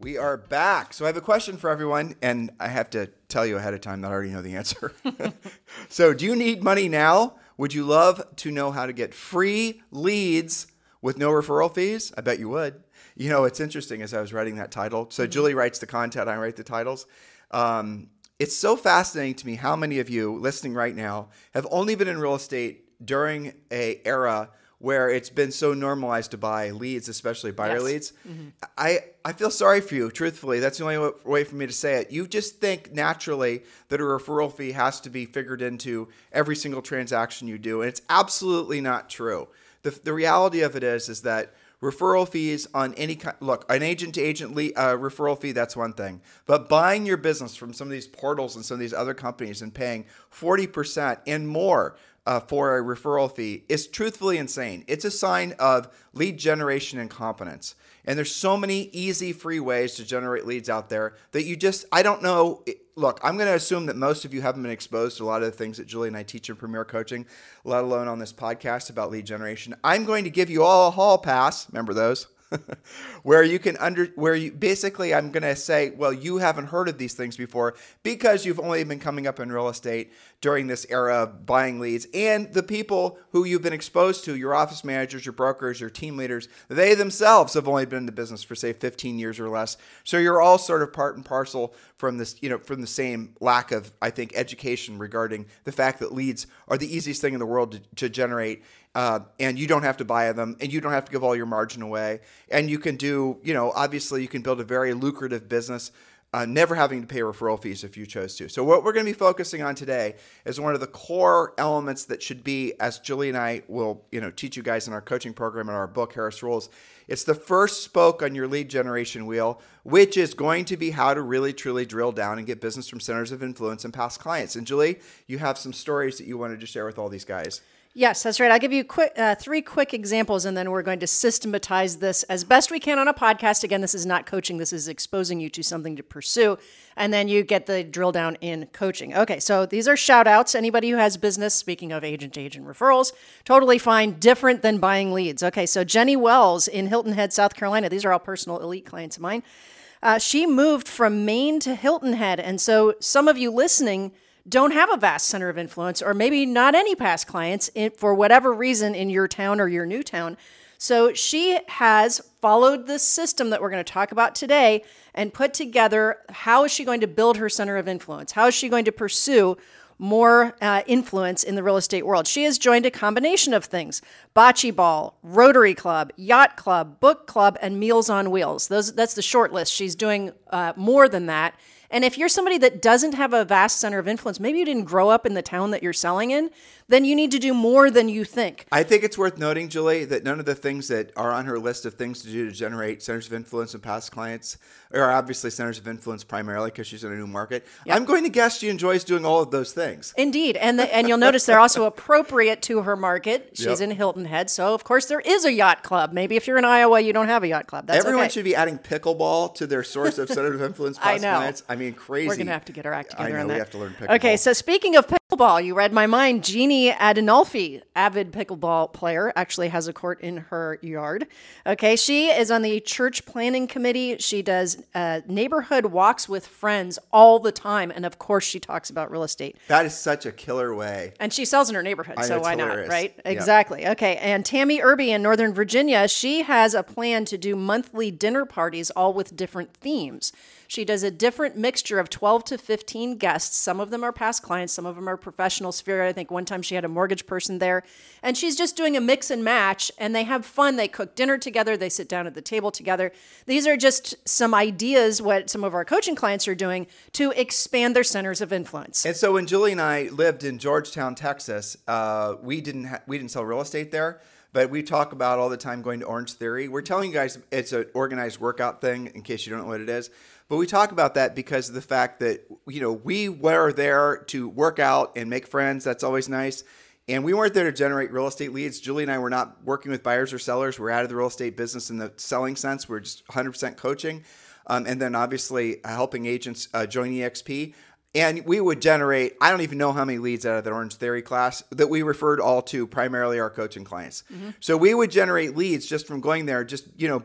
We are back. So I have a question for everyone, and I have to tell you ahead of time that I already know the answer. so, do you need money now? Would you love to know how to get free leads with no referral fees? I bet you would. You know, it's interesting as I was writing that title. So, mm-hmm. Julie writes the content, I write the titles. Um, it's so fascinating to me how many of you listening right now have only been in real estate during a era where it's been so normalized to buy leads, especially buyer yes. leads. Mm-hmm. I, I feel sorry for you, truthfully. That's the only way for me to say it. You just think naturally that a referral fee has to be figured into every single transaction you do, and it's absolutely not true. The, the reality of it is, is that referral fees on any kind look an agent to agent uh, referral fee that's one thing but buying your business from some of these portals and some of these other companies and paying 40% and more uh, for a referral fee is truthfully insane. It's a sign of lead generation incompetence. And there's so many easy, free ways to generate leads out there that you just, I don't know. Look, I'm going to assume that most of you haven't been exposed to a lot of the things that Julie and I teach in Premier Coaching, let alone on this podcast about lead generation. I'm going to give you all a hall pass. Remember those? where you can under where you basically I'm going to say, well, you haven't heard of these things before because you've only been coming up in real estate during this era of buying leads and the people who you've been exposed to, your office managers, your brokers, your team leaders, they themselves have only been in the business for say 15 years or less. So you're all sort of part and parcel from this, you know, from the same lack of I think education regarding the fact that leads are the easiest thing in the world to, to generate uh, and you don't have to buy them and you don't have to give all your margin away. And you can do you know obviously you can build a very lucrative business uh, never having to pay referral fees if you chose to. So what we're going to be focusing on today is one of the core elements that should be as julie and i will you know teach you guys in our coaching program and our book harris rules. It's the first spoke on your lead generation wheel which is going to be how to really truly drill down and get business from centers of influence and past clients. And julie you have some stories that you wanted to share with all these guys Yes, that's right. I'll give you quick, uh, three quick examples, and then we're going to systematize this as best we can on a podcast. Again, this is not coaching, this is exposing you to something to pursue. And then you get the drill down in coaching. Okay, so these are shout outs. Anybody who has business, speaking of agent to agent referrals, totally fine, different than buying leads. Okay, so Jenny Wells in Hilton Head, South Carolina, these are all personal elite clients of mine. Uh, she moved from Maine to Hilton Head. And so some of you listening, don't have a vast center of influence, or maybe not any past clients in, for whatever reason in your town or your new town. So she has followed the system that we're going to talk about today and put together how is she going to build her center of influence? How is she going to pursue more uh, influence in the real estate world? She has joined a combination of things bocce ball, Rotary Club, Yacht Club, Book Club, and Meals on Wheels. Those, that's the short list. She's doing uh, more than that and if you're somebody that doesn't have a vast center of influence, maybe you didn't grow up in the town that you're selling in, then you need to do more than you think. I think it's worth noting, Julie, that none of the things that are on her list of things to do to generate centers of influence and past clients are obviously centers of influence primarily because she's in a new market. Yep. I'm going to guess she enjoys doing all of those things. Indeed. And the, and you'll notice they're also appropriate to her market. She's yep. in Hilton Head. So, of course, there is a yacht club. Maybe if you're in Iowa, you don't have a yacht club. That's Everyone okay. should be adding pickleball to their source of centers of influence past I know. clients. I mean, crazy. We're going to have to get our act together I know, on that. We have to learn pickleball. Okay, so speaking of pickleball, you read my mind. Jeannie Adinolfi, avid pickleball player, actually has a court in her yard. Okay, she is on the church planning committee. She does uh, neighborhood walks with friends all the time, and of course, she talks about real estate. That is such a killer way. And she sells in her neighborhood, I so why hilarious. not, right? Exactly. Okay, and Tammy Irby in Northern Virginia, she has a plan to do monthly dinner parties, all with different themes. She does a different mixture of 12 to 15 guests. Some of them are past clients, some of them are professional sphere. I think one time she had a mortgage person there. And she's just doing a mix and match, and they have fun. They cook dinner together, they sit down at the table together. These are just some ideas what some of our coaching clients are doing to expand their centers of influence. And so when Julie and I lived in Georgetown, Texas, uh, we didn't ha- we didn't sell real estate there but we talk about all the time going to Orange Theory. We're telling you guys it's an organized workout thing in case you don't know what it is. But we talk about that because of the fact that you know we were there to work out and make friends. That's always nice. And we weren't there to generate real estate leads. Julie and I were not working with buyers or sellers. We're out of the real estate business in the selling sense. We're just 100% coaching. Um, and then obviously helping agents uh, join EXP. And we would generate, I don't even know how many leads out of that Orange Theory class that we referred all to primarily our coaching clients. Mm-hmm. So we would generate leads just from going there, just, you know,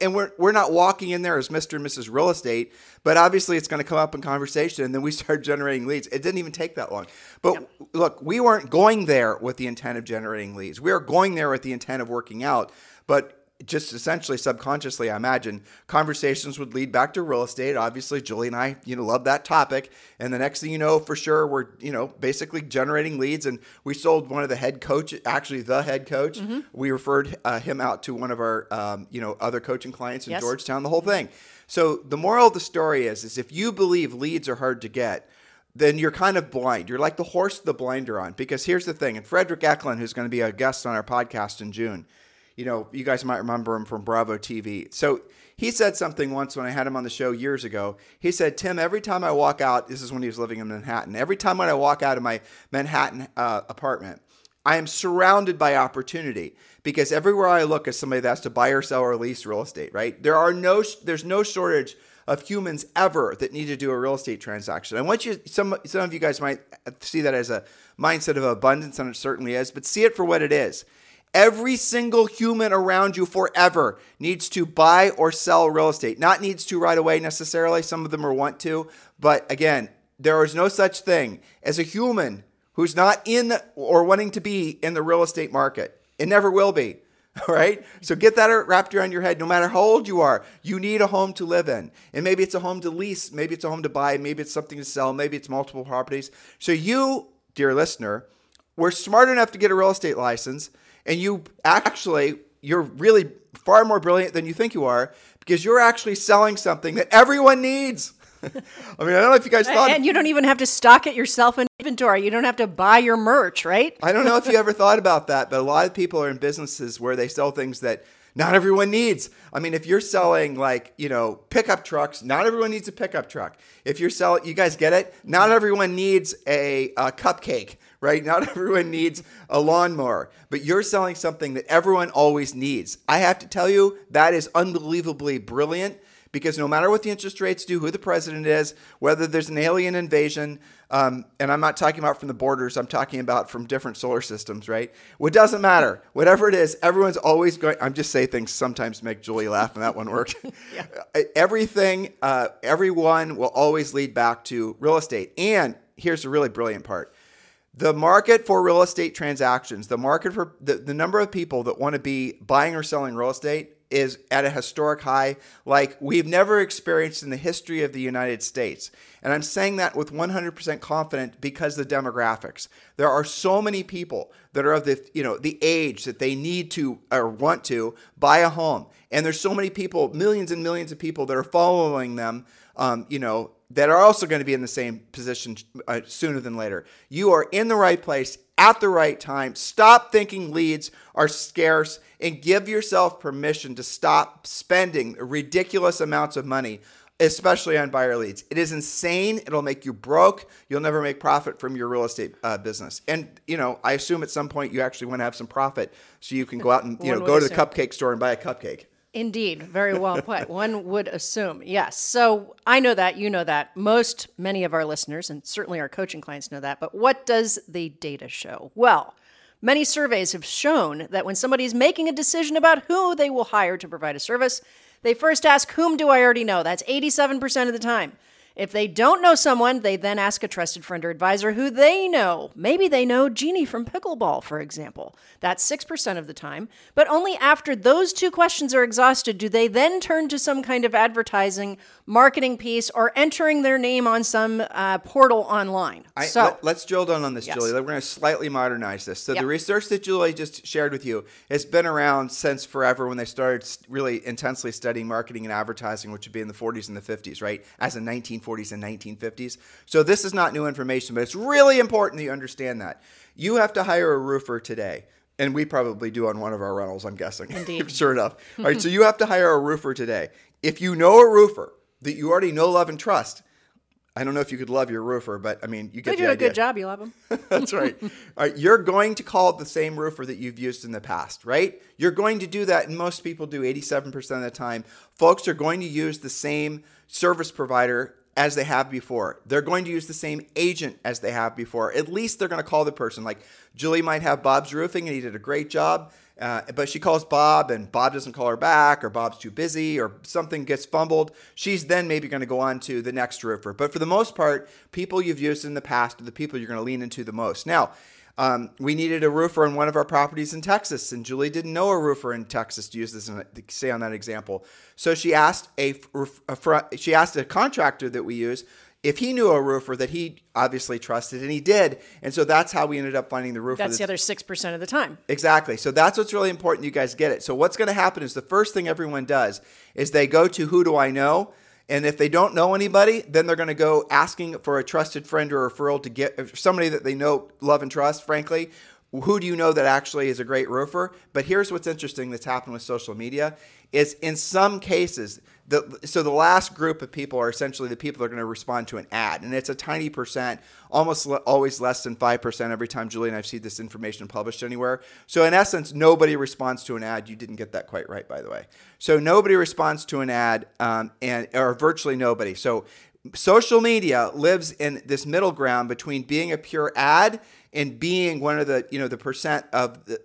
and we're we're not walking in there as Mr. and Mrs. Real Estate, but obviously it's going to come up in conversation, and then we start generating leads. It didn't even take that long. But yep. look, we weren't going there with the intent of generating leads. We are going there with the intent of working out. But just essentially subconsciously, I imagine conversations would lead back to real estate. Obviously, Julie and I, you know, love that topic. And the next thing you know, for sure, we're you know basically generating leads. And we sold one of the head coach, actually the head coach. Mm-hmm. We referred uh, him out to one of our um, you know other coaching clients in yes. Georgetown. The whole thing. So the moral of the story is, is if you believe leads are hard to get then you're kind of blind. You're like the horse the blinder on. Because here's the thing, and Fredrik Eklund, who's going to be a guest on our podcast in June, you know, you guys might remember him from Bravo TV. So he said something once when I had him on the show years ago. He said, Tim, every time I walk out, this is when he was living in Manhattan, every time when I walk out of my Manhattan uh, apartment, I am surrounded by opportunity because everywhere I look is somebody that has to buy or sell or lease real estate, right? There are no, there's no shortage of humans ever that need to do a real estate transaction. I want you, some, some of you guys might see that as a mindset of abundance, and it certainly is, but see it for what it is. Every single human around you forever needs to buy or sell real estate. Not needs to right away necessarily. Some of them are want to. But again, there is no such thing as a human who's not in or wanting to be in the real estate market. It never will be. All right. So get that wrapped around your head. No matter how old you are, you need a home to live in. And maybe it's a home to lease. Maybe it's a home to buy. Maybe it's something to sell. Maybe it's multiple properties. So you, dear listener, were smart enough to get a real estate license and you actually you're really far more brilliant than you think you are because you're actually selling something that everyone needs. I mean, I don't know if you guys thought. And you don't even have to stock it yourself in inventory. You don't have to buy your merch, right? I don't know if you ever thought about that, but a lot of people are in businesses where they sell things that not everyone needs. I mean, if you're selling like, you know, pickup trucks, not everyone needs a pickup truck. If you're selling, you guys get it? Not everyone needs a, a cupcake right? Not everyone needs a lawnmower, but you're selling something that everyone always needs. I have to tell you, that is unbelievably brilliant because no matter what the interest rates do, who the president is, whether there's an alien invasion, um, and I'm not talking about from the borders, I'm talking about from different solar systems, right? What doesn't matter, whatever it is, everyone's always going. I'm just saying things sometimes make Julie laugh, and that one worked. yeah. Everything, uh, everyone will always lead back to real estate. And here's the really brilliant part the market for real estate transactions, the market for the, the number of people that want to be buying or selling real estate is at a historic high like we've never experienced in the history of the United States. And I'm saying that with 100% confident because the demographics. There are so many people that are of the, you know, the age that they need to or want to buy a home. And there's so many people, millions and millions of people that are following them um, you know, that are also going to be in the same position uh, sooner than later. You are in the right place at the right time. Stop thinking leads are scarce and give yourself permission to stop spending ridiculous amounts of money, especially on buyer leads. It is insane. It'll make you broke. You'll never make profit from your real estate uh, business. And, you know, I assume at some point you actually want to have some profit so you can go out and, you know, go to the cupcake store and buy a cupcake. Indeed, very well put. One would assume, yes. So I know that, you know that. Most, many of our listeners, and certainly our coaching clients know that. But what does the data show? Well, many surveys have shown that when somebody is making a decision about who they will hire to provide a service, they first ask, Whom do I already know? That's 87% of the time. If they don't know someone, they then ask a trusted friend or advisor who they know. Maybe they know Jeannie from pickleball, for example. That's 6% of the time. But only after those two questions are exhausted do they then turn to some kind of advertising, marketing piece, or entering their name on some uh, portal online. I, so let, us drill down on this, yes. Julie. We're going to slightly modernize this. So yep. the research that Julie just shared with you has been around since forever when they started really intensely studying marketing and advertising, which would be in the 40s and the 50s, right? As in 19 1940s and 1950s. So this is not new information, but it's really important that you understand that. You have to hire a roofer today. And we probably do on one of our rentals, I'm guessing. Indeed. sure enough. All right, so you have to hire a roofer today. If you know a roofer that you already know, love, and trust, I don't know if you could love your roofer, but I mean, you get They the do a idea. good job. You love them. That's right. All right. You're going to call the same roofer that you've used in the past, right? You're going to do that, and most people do 87% of the time. Folks are going to use the same service provider as they have before. They're going to use the same agent as they have before. At least they're going to call the person. Like Julie might have Bob's Roofing, and he did a great job. Uh, but she calls Bob and Bob doesn't call her back, or Bob's too busy, or something gets fumbled. She's then maybe going to go on to the next roofer. But for the most part, people you've used in the past are the people you're going to lean into the most. Now, um, we needed a roofer on one of our properties in Texas, and Julie didn't know a roofer in Texas to use this in, to say on that example. So she asked a, a she asked a contractor that we use if he knew a roofer that he obviously trusted, and he did. And so that's how we ended up finding the roofer. That's the other 6% of the time. Exactly. So that's what's really important. You guys get it. So what's going to happen is the first thing everyone does is they go to who do I know, and if they don't know anybody, then they're going to go asking for a trusted friend or referral to get uh, somebody that they know, love, and trust. Frankly, who do you know that actually is a great roofer? But here's what's interesting that's happened with social media is in some cases the so the last group of people are essentially the people that are going to respond to an ad and it's a tiny percent almost le- always less than 5% every time Julie and I've seen this information published anywhere. So in essence nobody responds to an ad. You didn't get that quite right by the way. So nobody responds to an ad um, and or virtually nobody. So social media lives in this middle ground between being a pure ad and being one of the you know the percent of the,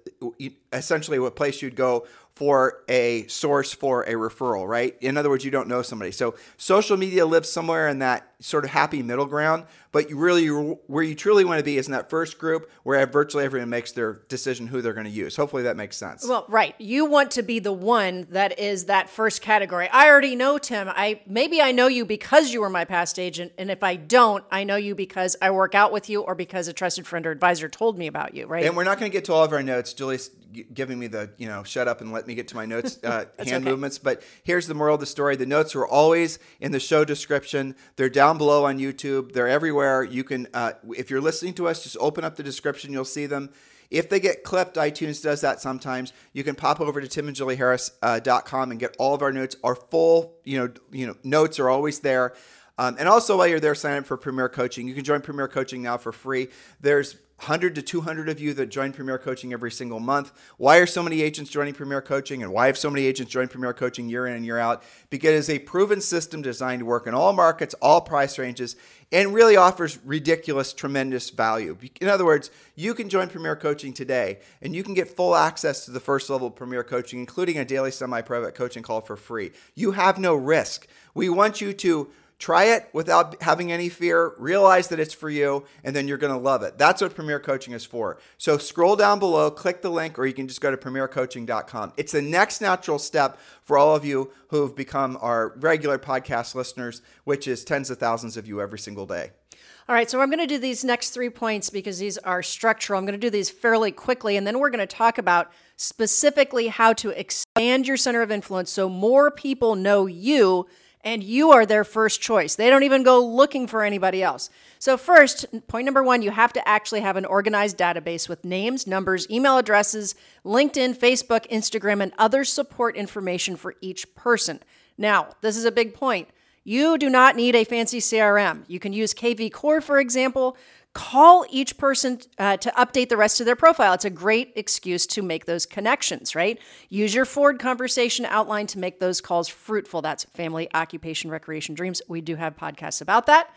essentially what place you'd go for a source for a referral, right? In other words, you don't know somebody. So social media lives somewhere in that sort of happy middle ground, but you really where you truly want to be is in that first group where virtually everyone makes their decision who they're going to use. Hopefully that makes sense. Well, right. You want to be the one that is that first category. I already know Tim. I maybe I know you because you were my past agent, and if I don't, I know you because I work out with you or because a trusted friend or advisor told me about you, right? And we're not going to get to all of our notes. Julie's giving me the, you know, shut up and let me get to my notes, uh, hand okay. movements. But here's the moral of the story. The notes are always in the show description. They're down below on YouTube. They're everywhere. You can, uh, if you're listening to us, just open up the description. You'll see them. If they get clipped, iTunes does that sometimes. You can pop over to timandjulieharris.com and get all of our notes. Our full, you know, you know, notes are always there. Um, and also, while you're there, sign up for Premier Coaching. You can join Premier Coaching now for free. There's 100 to 200 of you that join Premier Coaching every single month. Why are so many agents joining Premier Coaching and why have so many agents joined Premier Coaching year in and year out? Because it's a proven system designed to work in all markets, all price ranges, and really offers ridiculous, tremendous value. In other words, you can join Premier Coaching today and you can get full access to the first level of Premier Coaching, including a daily semi private coaching call for free. You have no risk. We want you to Try it without having any fear. Realize that it's for you, and then you're going to love it. That's what Premier Coaching is for. So scroll down below, click the link, or you can just go to premiercoaching.com. It's the next natural step for all of you who have become our regular podcast listeners, which is tens of thousands of you every single day. All right, so I'm going to do these next three points because these are structural. I'm going to do these fairly quickly, and then we're going to talk about specifically how to expand your center of influence so more people know you and you are their first choice. They don't even go looking for anybody else. So, first, point number one, you have to actually have an organized database with names, numbers, email addresses, LinkedIn, Facebook, Instagram, and other support information for each person. Now, this is a big point. You do not need a fancy CRM. You can use KV Core, for example. Call each person uh, to update the rest of their profile. It's a great excuse to make those connections, right? Use your Ford conversation outline to make those calls fruitful. That's family, occupation, recreation, dreams. We do have podcasts about that.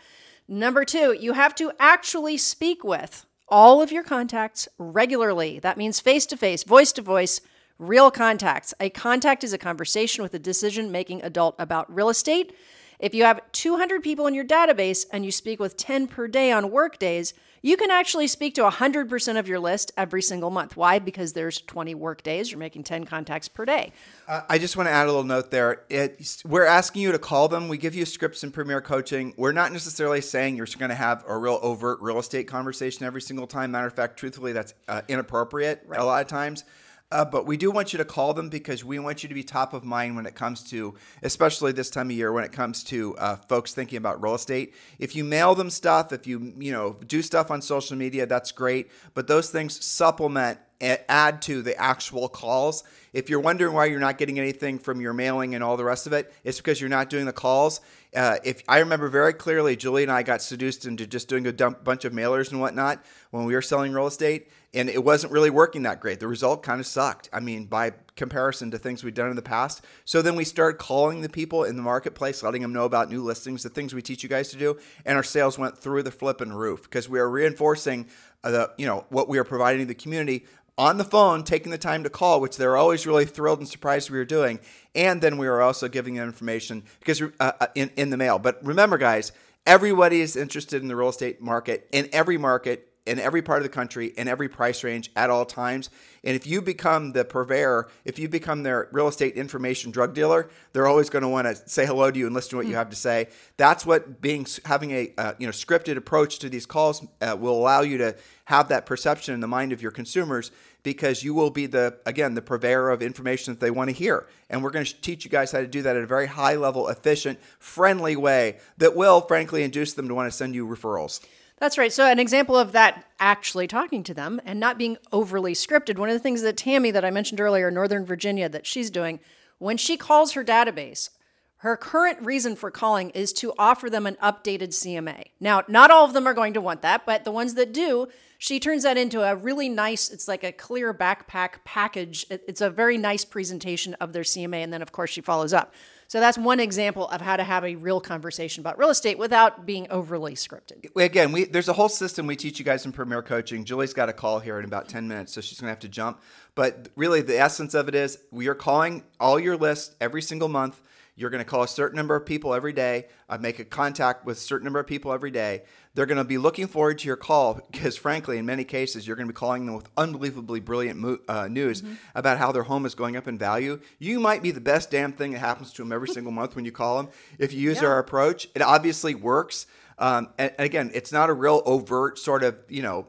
Number two, you have to actually speak with all of your contacts regularly. That means face to face, voice to voice, real contacts. A contact is a conversation with a decision making adult about real estate. If you have 200 people in your database and you speak with 10 per day on work days, you can actually speak to 100% of your list every single month. Why? Because there's 20 work days, you're making 10 contacts per day. Uh, I just want to add a little note there. It, we're asking you to call them. We give you scripts in Premier Coaching. We're not necessarily saying you're going to have a real overt real estate conversation every single time. Matter of fact, truthfully, that's uh, inappropriate right. a lot of times. Uh, but we do want you to call them because we want you to be top of mind when it comes to, especially this time of year, when it comes to uh, folks thinking about real estate. If you mail them stuff, if you you know do stuff on social media, that's great. But those things supplement add to the actual calls. If you're wondering why you're not getting anything from your mailing and all the rest of it, it's because you're not doing the calls. Uh, if I remember very clearly, Julie and I got seduced into just doing a dump, bunch of mailers and whatnot when we were selling real estate, and it wasn't really working that great. The result kind of sucked. I mean, by comparison to things we'd done in the past. So then we started calling the people in the marketplace, letting them know about new listings, the things we teach you guys to do, and our sales went through the flipping roof because we are reinforcing uh, the you know what we are providing the community on the phone, taking the time to call, which they're always really thrilled and surprised we were doing. And then we were also giving them information because uh, uh, in, in the mail. But remember, guys, everybody is interested in the real estate market in every market in every part of the country in every price range at all times. And if you become the purveyor, if you become their real estate information drug dealer, they're always going to want to say hello to you and listen to what you have to say. That's what being having a uh, you know scripted approach to these calls uh, will allow you to have that perception in the mind of your consumers because you will be the again the purveyor of information that they want to hear and we're going to teach you guys how to do that at a very high level efficient friendly way that will frankly induce them to want to send you referrals That's right. So, an example of that actually talking to them and not being overly scripted. One of the things that Tammy, that I mentioned earlier, Northern Virginia, that she's doing, when she calls her database, her current reason for calling is to offer them an updated CMA. Now, not all of them are going to want that, but the ones that do, she turns that into a really nice, it's like a clear backpack package. It's a very nice presentation of their CMA. And then, of course, she follows up. So, that's one example of how to have a real conversation about real estate without being overly scripted. Again, we there's a whole system we teach you guys in Premier Coaching. Julie's got a call here in about 10 minutes, so she's going to have to jump. But really, the essence of it is we are calling all your lists every single month. You're going to call a certain number of people every day, I make a contact with a certain number of people every day. They're going to be looking forward to your call because, frankly, in many cases, you're going to be calling them with unbelievably brilliant mo- uh, news about how their home is going up in value. You might be the best damn thing that happens to them every single month when you call them. If you use Yeah. our approach, it obviously works. Um, and, again, it's not a real overt sort of, you know,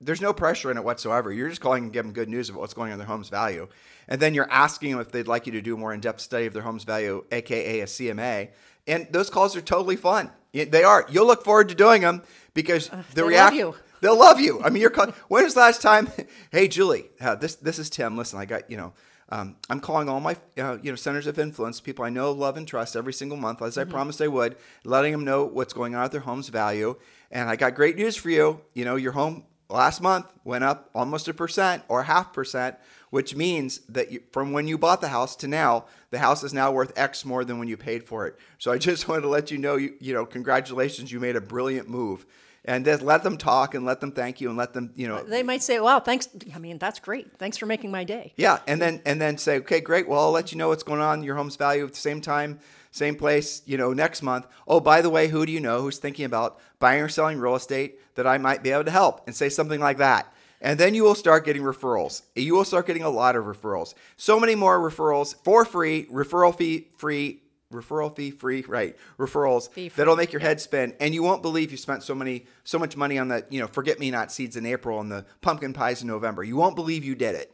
there's no pressure in it whatsoever. You're just calling and giving them good news about what's going on in their home's value. And then you're asking them if they'd like you to do a more in depth study of their home's value, AKA a CMA. And those calls are totally fun. They are. You'll look forward to doing them because the reaction. They'll love you. I mean, you're calling. When was the last time? Hey, Julie, uh, this this is Tim. Listen, I got you know. Um, I'm calling all my uh, you know centers of influence, people I know, love, and trust every single month, as I promised I would, letting them know what's going on with their home's value. And I got great news for you. You know, your home last month went up almost a percent or half percent, which means that you, from when you bought the house to now, the house is now worth X more than when you paid for it. So I just wanted to let you know, you, you know, congratulations, you made a brilliant move. And just let them talk and let them thank you and let them, you know, They might say, "Wow, thanks. I mean, that's great. Thanks for making my day." yeah, and then and then say, okay, great. Well, I'll let you know what's going on. Your home's value at the same time, same place. You know, next month. Oh, by the way, who do you know who's thinking about buying or selling real estate that I might be able to help? And say something like that. And then you will start getting referrals. You will start getting a lot of referrals. So many more referrals for free, referral fee free, referral fee free, right? Referrals free, that'll make your head spin, and you won't believe you spent so many, so much money on the, you know, forget me not seeds in April and the pumpkin pies in November. You won't believe you did it.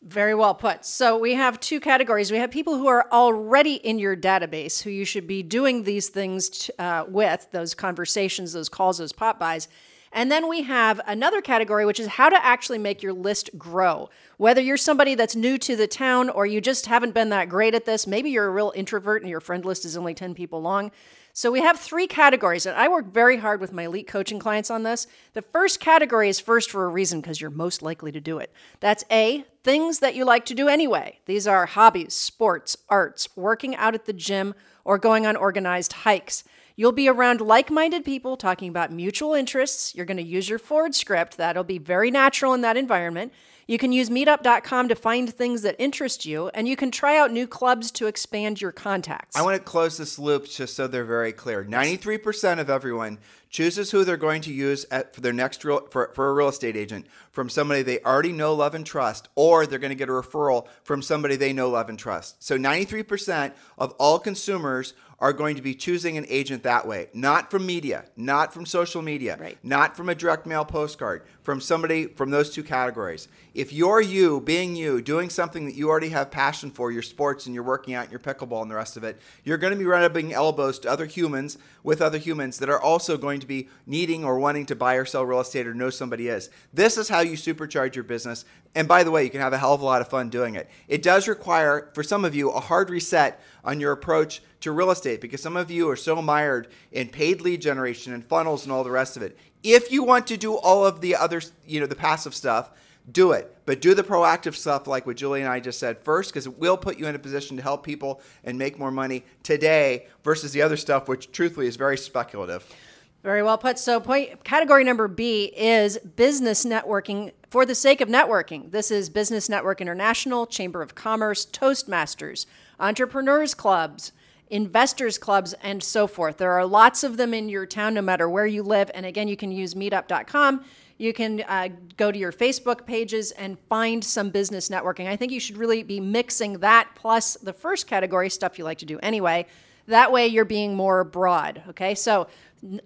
Very well put. So we have two categories. We have people who are already in your database who you should be doing these things uh, with, those conversations, those calls, those pop-bys. And then we have another category, which is how to actually make your list grow. Whether you're somebody that's new to the town or you just haven't been that great at this, maybe you're a real introvert and your friend list is only 10 people long. So we have three categories, and I work very hard with my elite coaching clients on this. The first category is first for a reason because you're most likely to do it. That's A, things that you like to do anyway. These are hobbies, sports, arts, working out at the gym, or going on organized hikes. You'll be around like minded people talking about mutual interests. You're going to use your Ford script. That'll be very natural in that environment. You can use meetup.com to find things that interest you, and you can try out new clubs to expand your contacts. I want to close this loop just so they're very clear. 93% of everyone chooses who they're going to use at, for their next real, for, for a real estate agent from somebody they already know, love, and trust, or they're going to get a referral from somebody they know, love, and trust. So 93% of all consumers are going to be choosing an agent that way, not from media, not from social media, Right. not from a direct mail postcard, from somebody from those two categories. if you're you, being you, doing something that you already have passion for, your sports and you're working out and your pickleball and the rest of it, you're going to be rubbing elbows to other humans with other humans that are also going to be needing or wanting to buy or sell real estate or know somebody is. This is how you supercharge your business. And by the way, you can have a hell of a lot of fun doing it. It does require, for some of you, a hard reset on your approach to real estate because some of you are so mired in paid lead generation and funnels and all the rest of it. If you want to do all of the other, you know, the passive stuff, do it. But do the proactive stuff like what Julie and I just said first, because it will put you in a position to help people and make more money today versus the other stuff, which truthfully is very speculative. Very well put. So, point category number B is business networking for the sake of networking. This is Business Network International, Chamber of Commerce, Toastmasters, entrepreneurs clubs, investors clubs, and so forth. There are lots of them in your town, no matter where you live. And again, you can use meetup.com you can uh, go to your Facebook pages and find some business networking. I think you should really be mixing that plus the first category, stuff you like to do anyway. That way you're being more broad. Okay, so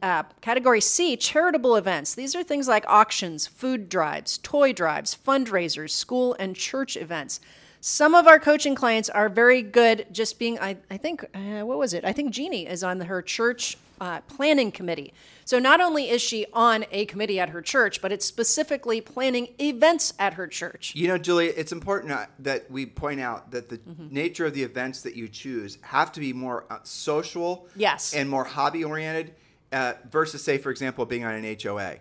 uh, category C, charitable events. These are things like auctions, food drives, toy drives, fundraisers, school and church events. Some of our coaching clients are very good just being, I, I think, uh, what was it? I think Jeannie is on her church uh, planning committee. So not only is she on a committee at her church, but it's specifically planning events at her church. You know, Julie, it's important that we point out that the mm-hmm. nature of the events that you choose have to be more uh, social yes. and more hobby oriented uh, versus, say, for example, being on an HOA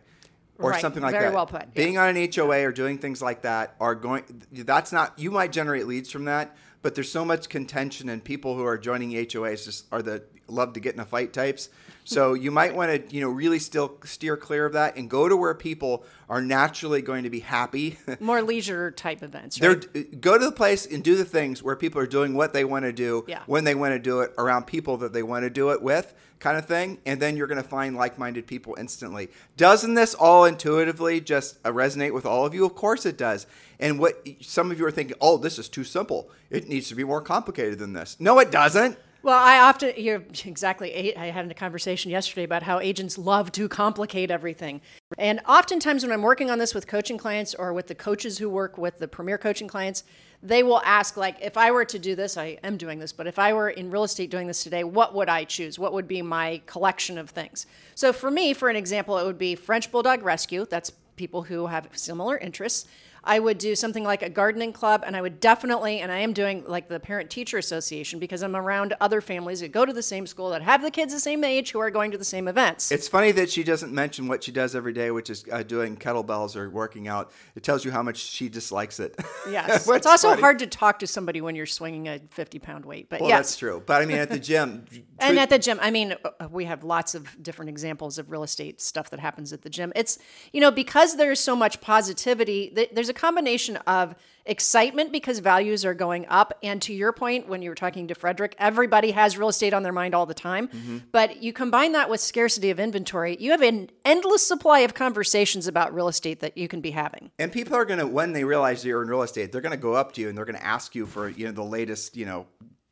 or right. something like Very that. Very well put. Being on an HOA or doing things like that are going. That's not. You might generate leads from that, but there's so much contention, and people who are joining HOAs just are the love to get in a fight types. So you might want to, you know, really still steer clear of that and go to where people are naturally going to be happy. More leisure type events. Right? They're, go to the place and do the things where people are doing what they want to do yeah. when they want to do it around people that they want to do it with, kind of thing. And then you're going to find like-minded people instantly. Doesn't this all intuitively just resonate with all of you? Of course it does. And what some of you are thinking, oh, this is too simple. It needs to be more complicated than this. No, it doesn't. Well, I often you're exactly. I had a conversation yesterday about how agents love to complicate everything, and oftentimes when I'm working on this with coaching clients or with the coaches who work with the premier coaching clients, they will ask like, if I were to do this, I am doing this, but if I were in real estate doing this today, what would I choose? What would be my collection of things? So for me, for an example, it would be French Bulldog Rescue. That's people who have similar interests. I would do something like a gardening club, and I would definitely, and I am doing like the Parent Teacher Association because I'm around other families that go to the same school that have the kids the same age who are going to the same events. It's funny that she doesn't mention what she does every day, which is uh, doing kettlebells or working out. It tells you how much she dislikes it. Yes, it's also funny. hard to talk to somebody when you're swinging a 50 pound weight. But well, yes. that's true. But I mean, at the gym, and at the gym, I mean, uh, we have lots of different examples of real estate stuff that happens at the gym. It's you know because there's so much positivity. There's a combination of excitement because values are going up. And to your point, when you were talking to Fredrik, everybody has real estate on their mind all the time. Mm-hmm. But you combine that with scarcity of inventory, you have an endless supply of conversations about real estate that you can be having. And people are going to, when they realize you're in real estate, they're going to go up to you and they're going to ask you for, you know, the latest, you know,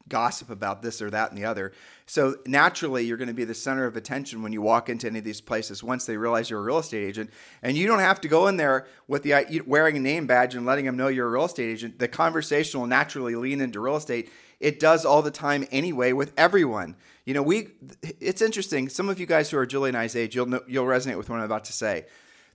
gossip about this or that and the other. So naturally, you're going to be the center of attention when you walk into any of these places once they realize you're a real estate agent. And you don't have to go in there with the wearing a name badge and letting them know you're a real estate agent. The conversation will naturally lean into real estate. It does all the time anyway with everyone. You know, we. It's interesting. Some of you guys who are Julie and I's age, you'll know, you'll resonate with what I'm about to say.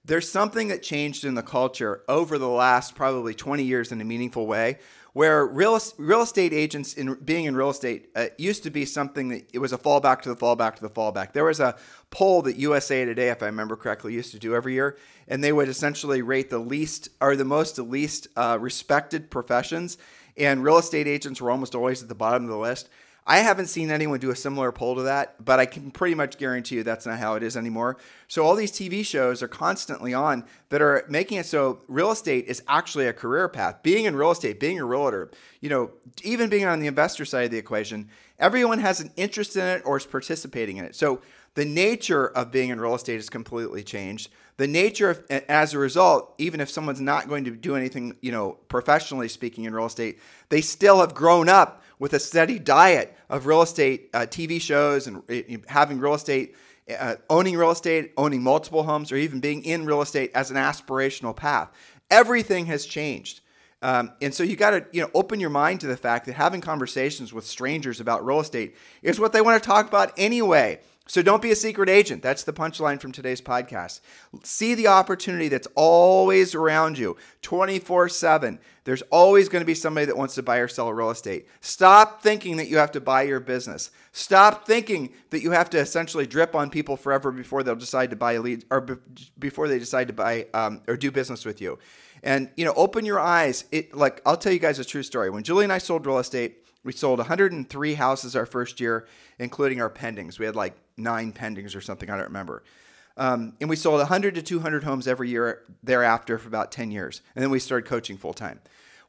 There's something that changed in the culture over the last probably 20 years in a meaningful way where real real estate agents in being in real estate uh, used to be something that it was a fallback to the fallback to the fallback. There was a poll that USA Today, if I remember correctly, used to do every year, and they would essentially rate the least or the most least uh, respected professions, and real estate agents were almost always at the bottom of the list. I haven't seen anyone do a similar poll to that, but I can pretty much guarantee you that's not how it is anymore. So all these TV shows are constantly on that are making it so real estate is actually a career path. Being in real estate, being a realtor, you know, even being on the investor side of the equation, everyone has an interest in it or is participating in it. So the nature of being in real estate has completely changed. The nature of, as a result, even if someone's not going to do anything, you know, professionally speaking in real estate, they still have grown up with a steady diet of real estate uh, TV shows and uh, having real estate, uh, owning real estate, owning multiple homes, or even being in real estate as an aspirational path. Everything has changed. Um, and so you got to you know open your mind to the fact that having conversations with strangers about real estate is what they want to talk about anyway. So don't be a secret agent. That's the punchline from today's podcast. See the opportunity that's always around you 24 7. There's always going to be somebody that wants to buy or sell real estate. Stop thinking that you have to buy your business. Stop thinking that you have to essentially drip on people forever before they'll decide to buy a lead or before they decide to buy um, or do business with you. And, you know, open your eyes. It like, I'll tell you guys a true story. When Julie and I sold real estate, we sold 103 houses our first year, including our pendings. We had like nine pendings or something, I don't remember. Um, and we sold 100 to 200 homes every year thereafter for about 10 years. And then we started coaching full time.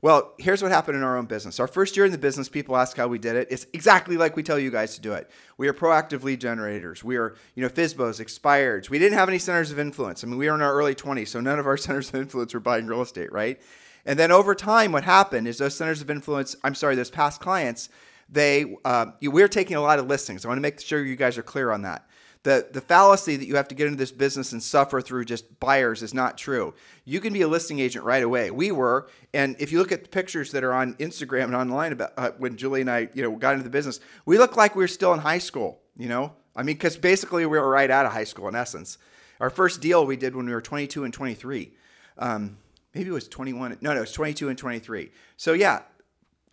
Well, here's what happened in our own business. Our first year in the business, people ask how we did it. It's exactly like we tell you guys to do it. We are proactive lead generators. We are, you know, FSBOs, expireds. We didn't have any centers of influence. I mean, we were in our early 20s, so none of our centers of influence were buying real estate, right? And then over time, what happened is those centers of influence, I'm sorry, those past clients, they, uh, we're taking a lot of listings. I want to make sure you guys are clear on that. The, the fallacy that you have to get into this business and suffer through just buyers is not true. You can be a listing agent right away. We were, and if you look at the pictures that are on Instagram and online about uh, when Julie and I, you know, got into the business, we look like we were still in high school. You know, I mean, because basically we were right out of high school in essence. Our first deal we did when we were 22 and 23. Um, maybe it was 21. No, no, it was 22 and 23. So yeah,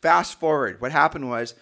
fast forward. What happened was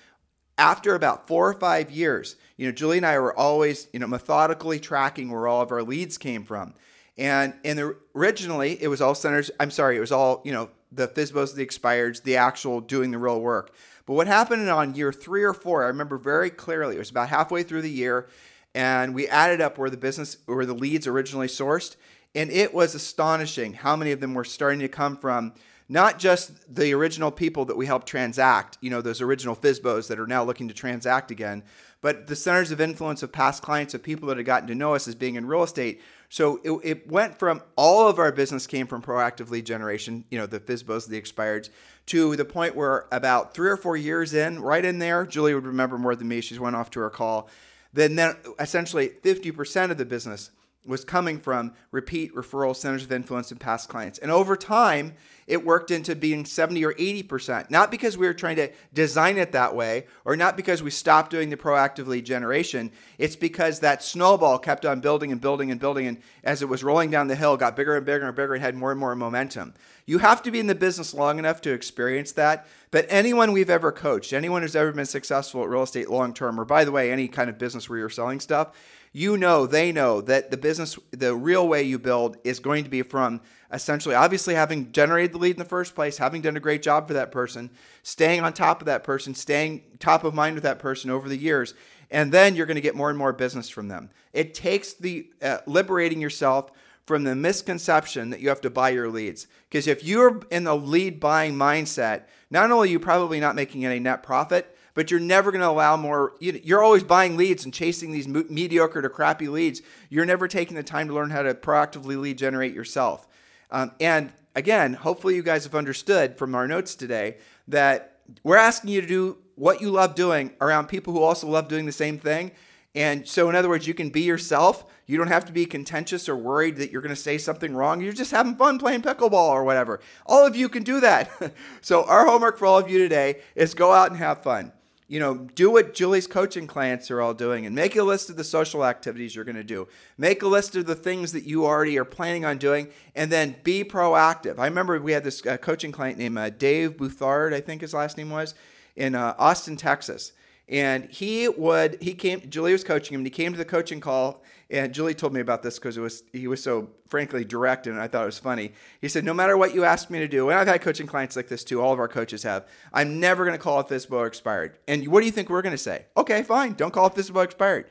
after about four or five years, you know, Julie and I were always, you know, methodically tracking where all of our leads came from. And and the, originally it was all centers, I'm sorry, it was all, you know, the FSBOs, the expireds, the actual doing the real work. But what happened on year three or four, I remember very clearly, it was about halfway through the year, and we added up where the business, where the leads originally sourced. And it was astonishing how many of them were starting to come from not just the original people that we helped transact, you know, those original FSBOs that are now looking to transact again, but the centers of influence of past clients, of people that had gotten to know us as being in real estate. So it, it went from all of our business came from proactive lead generation, you know, the FSBOs, the expireds, to the point where about three or four years in, right in there, Julie would remember more than me. She's went off to her call. Then, then essentially 50% of the business was coming from repeat referral centers of influence and past clients. And over time, it worked into being 70 or 80%. Not because we were trying to design it that way or not because we stopped doing the proactive lead generation. It's because that snowball kept on building and building and building. And as it was rolling down the hill, got bigger and bigger and bigger and had more and more momentum. You have to be in the business long enough to experience that. But anyone we've ever coached, anyone who's ever been successful at real estate long term, or by the way, any kind of business where you're selling stuff, you know, they know that the business, the real way you build is going to be from essentially, obviously, having generated the lead in the first place, having done a great job for that person, staying on top of that person, staying top of mind with that person over the years. And then you're going to get more and more business from them. It takes the uh, liberating yourself from the misconception that you have to buy your leads. Because if you're in the lead buying mindset, not only are you probably not making any net profit, but you're never going to allow more. You're always buying leads and chasing these mediocre to crappy leads. You're never taking the time to learn how to proactively lead generate yourself. Um, and again, hopefully, you guys have understood from our notes today that we're asking you to do what you love doing around people who also love doing the same thing. And so, in other words, you can be yourself. You don't have to be contentious or worried that you're going to say something wrong. You're just having fun playing pickleball or whatever. All of you can do that. so, our homework for all of you today is go out and have fun you know, do what Julie's coaching clients are all doing and make a list of the social activities you're going to do. Make a list of the things that you already are planning on doing and then be proactive. I remember we had this uh, coaching client named uh, Dave Bouthard, I think his last name was, in uh, Austin, Texas. And he would, he came, Julie was coaching him, and he came to the coaching call. And Julie told me about this because it was he was so frankly direct, and I thought it was funny. He said, "No matter what you ask me to do, and I've had coaching clients like this too. All of our coaches have. I'm never going to call it FSBO expired. And what do you think we're going to say? Okay, fine, don't call it FSBO expired.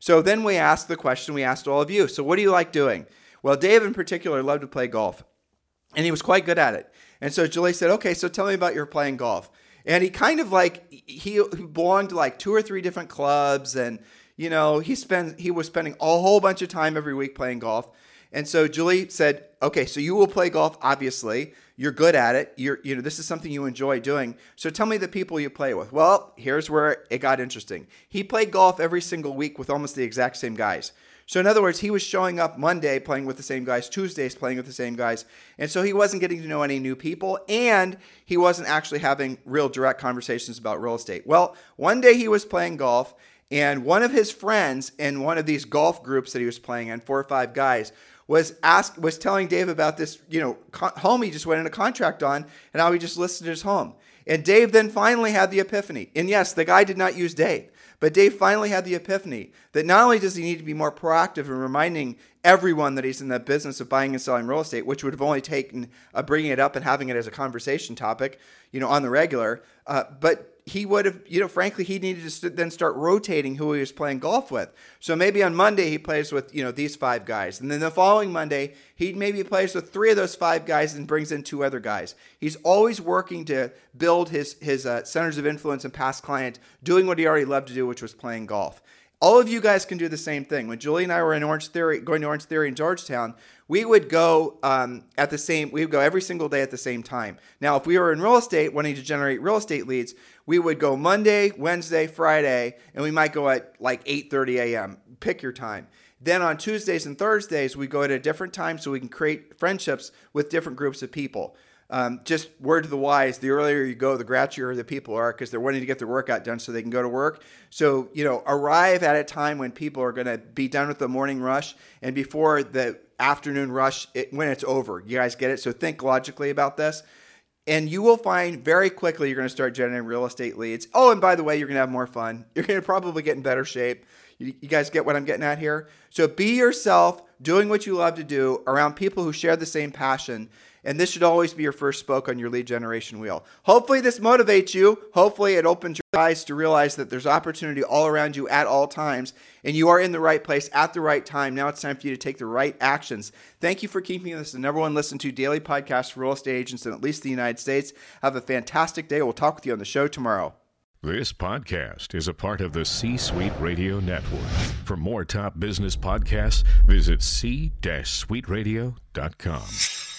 So then we asked the question we asked all of you. So what do you like doing? Well, Dave in particular loved to play golf, and he was quite good at it. And so Julie said, "Okay, so tell me about your playing golf." and he kind of like he belonged to like two or three different clubs and you know he spent he was spending a whole bunch of time every week playing golf And so Julie said, "Okay, so you will play golf. Obviously, you're good at it. You're, you know, this is something you enjoy doing. So tell me the people you play with." Well, here's where it got interesting. He played golf every single week with almost the exact same guys. So in other words, he was showing up Monday playing with the same guys, Tuesdays playing with the same guys, and so he wasn't getting to know any new people, and he wasn't actually having real direct conversations about real estate. Well, one day he was playing golf. And one of his friends in one of these golf groups that he was playing in, four or five guys, was asked was telling Dave about this, you know, home he just went in a contract on, and how he just listed his home. And Dave then finally had the epiphany. And yes, the guy did not use Dave, but Dave finally had the epiphany that not only does he need to be more proactive in reminding everyone that he's in the business of buying and selling real estate, which would have only taken uh, bringing it up and having it as a conversation topic, you know, on the regular, uh, but he would have, you know, frankly, he needed to then start rotating who he was playing golf with. So maybe on Monday he plays with, you know, these five guys. And then the following Monday, he maybe plays with three of those five guys and brings in two other guys. He's always working to build his, his uh, centers of influence and past client, doing what he already loved to do, which was playing golf. All of you guys can do the same thing. When Julie and I were in Orange Theory, going to Orange Theory in Georgetown, we would go um, at the same. We would go every single day at the same time. Now, if we were in real estate, wanting to generate real estate leads, we would go Monday, Wednesday, Friday, and we might go at like 8:30 a.m. Pick your time. Then on Tuesdays and Thursdays, we go at a different time so we can create friendships with different groups of people. Um, just word to the wise: the earlier you go, the grouchier the people are because they're wanting to get their workout done so they can go to work. So you know, arrive at a time when people are going to be done with the morning rush and before the afternoon rush it, when it's over. You guys get it? So think logically about this. And you will find very quickly you're going to start generating real estate leads. Oh, and by the way, you're going to have more fun. You're going to probably get in better shape. You, you guys get what I'm getting at here? So be yourself, doing what you love to do around people who share the same passion and this should always be your first spoke on your lead generation wheel. Hopefully, this motivates you. Hopefully, it opens your eyes to realize that there's opportunity all around you at all times, and you are in the right place at the right time. Now it's time for you to take the right actions. Thank you for keeping this the number one listen to daily podcast for real estate agents in at least the United States. Have a fantastic day. We'll talk with you on the show tomorrow. This podcast is a part of the C Suite Radio Network. For more top business podcasts, visit c-suiteradio.com.